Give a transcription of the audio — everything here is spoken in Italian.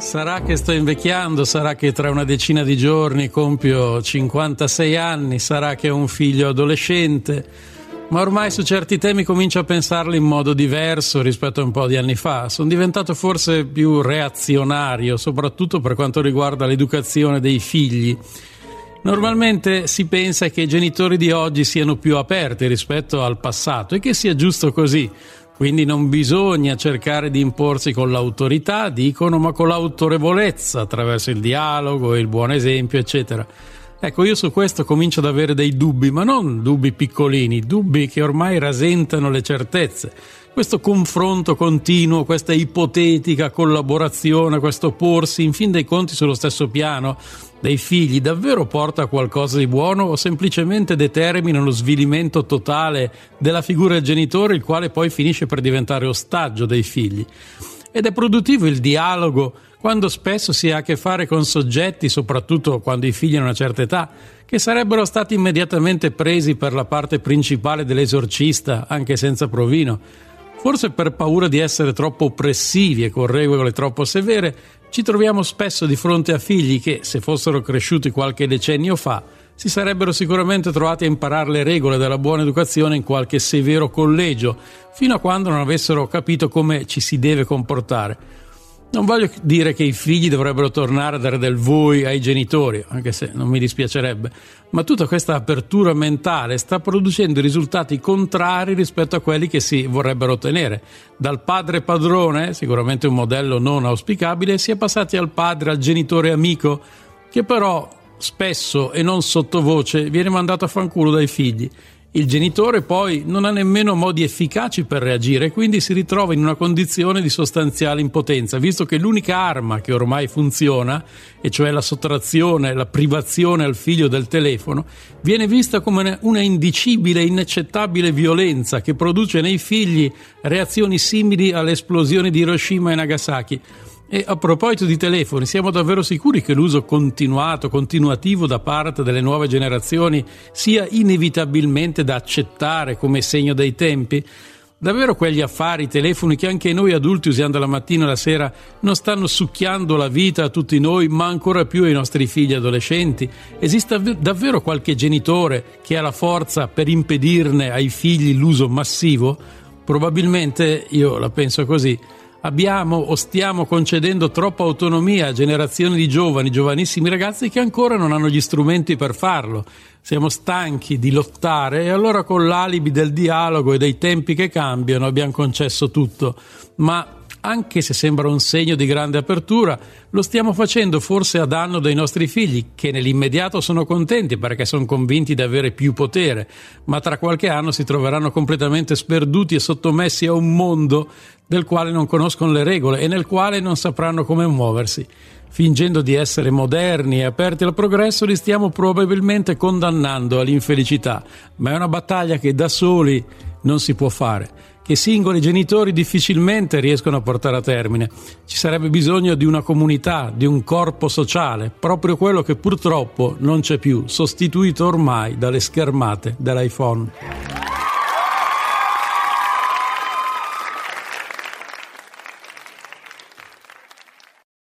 Sarà che sto invecchiando, sarà che tra una decina di giorni compio 56 anni, sarà che ho un figlio adolescente, ma ormai su certi temi comincio a pensarli in modo diverso rispetto a un po' di anni fa. Sono diventato forse più reazionario, soprattutto per quanto riguarda l'educazione dei figli. Normalmente si pensa che i genitori di oggi siano più aperti rispetto al passato e che sia giusto così. Quindi non bisogna cercare di imporsi con l'autorità, dicono, ma con l'autorevolezza, attraverso il dialogo, il buon esempio, eccetera. Ecco, io su questo comincio ad avere dei dubbi, ma non dubbi piccolini, dubbi che ormai rasentano le certezze. Questo confronto continuo, questa ipotetica collaborazione, questo porsi in fin dei conti sullo stesso piano dei figli davvero porta a qualcosa di buono o semplicemente determina lo svilimento totale della figura del genitore, il quale poi finisce per diventare ostaggio dei figli? Ed è produttivo il dialogo quando spesso si ha a che fare con soggetti, soprattutto quando i figli hanno una certa età, che sarebbero stati immediatamente presi per la parte principale dell'esorcista, anche senza provino. Forse per paura di essere troppo oppressivi e con regole troppo severe, ci troviamo spesso di fronte a figli che, se fossero cresciuti qualche decennio fa, si sarebbero sicuramente trovati a imparare le regole della buona educazione in qualche severo collegio, fino a quando non avessero capito come ci si deve comportare. Non voglio dire che i figli dovrebbero tornare a dare del voi ai genitori, anche se non mi dispiacerebbe, ma tutta questa apertura mentale sta producendo risultati contrari rispetto a quelli che si vorrebbero ottenere. Dal padre padrone, sicuramente un modello non auspicabile, si è passati al padre, al genitore amico, che però spesso e non sottovoce viene mandato a fanculo dai figli. Il genitore poi non ha nemmeno modi efficaci per reagire e quindi si ritrova in una condizione di sostanziale impotenza, visto che l'unica arma che ormai funziona, e cioè la sottrazione, la privazione al figlio del telefono, viene vista come una indicibile, inaccettabile violenza che produce nei figli reazioni simili alle esplosioni di Hiroshima e Nagasaki e a proposito di telefoni, siamo davvero sicuri che l'uso continuato, continuativo da parte delle nuove generazioni sia inevitabilmente da accettare come segno dei tempi? Davvero quegli affari, telefoni che anche noi adulti usiamo dalla mattina alla sera non stanno succhiando la vita a tutti noi, ma ancora più ai nostri figli adolescenti? Esiste davvero qualche genitore che ha la forza per impedirne ai figli l'uso massivo? Probabilmente io la penso così abbiamo o stiamo concedendo troppa autonomia a generazioni di giovani, giovanissimi ragazzi che ancora non hanno gli strumenti per farlo. Siamo stanchi di lottare e allora con l'alibi del dialogo e dei tempi che cambiano abbiamo concesso tutto. Ma anche se sembra un segno di grande apertura, lo stiamo facendo forse a danno dei nostri figli, che nell'immediato sono contenti perché sono convinti di avere più potere, ma tra qualche anno si troveranno completamente sperduti e sottomessi a un mondo del quale non conoscono le regole e nel quale non sapranno come muoversi. Fingendo di essere moderni e aperti al progresso, li stiamo probabilmente condannando all'infelicità, ma è una battaglia che da soli non si può fare che singoli genitori difficilmente riescono a portare a termine. Ci sarebbe bisogno di una comunità, di un corpo sociale, proprio quello che purtroppo non c'è più, sostituito ormai dalle schermate dell'iPhone.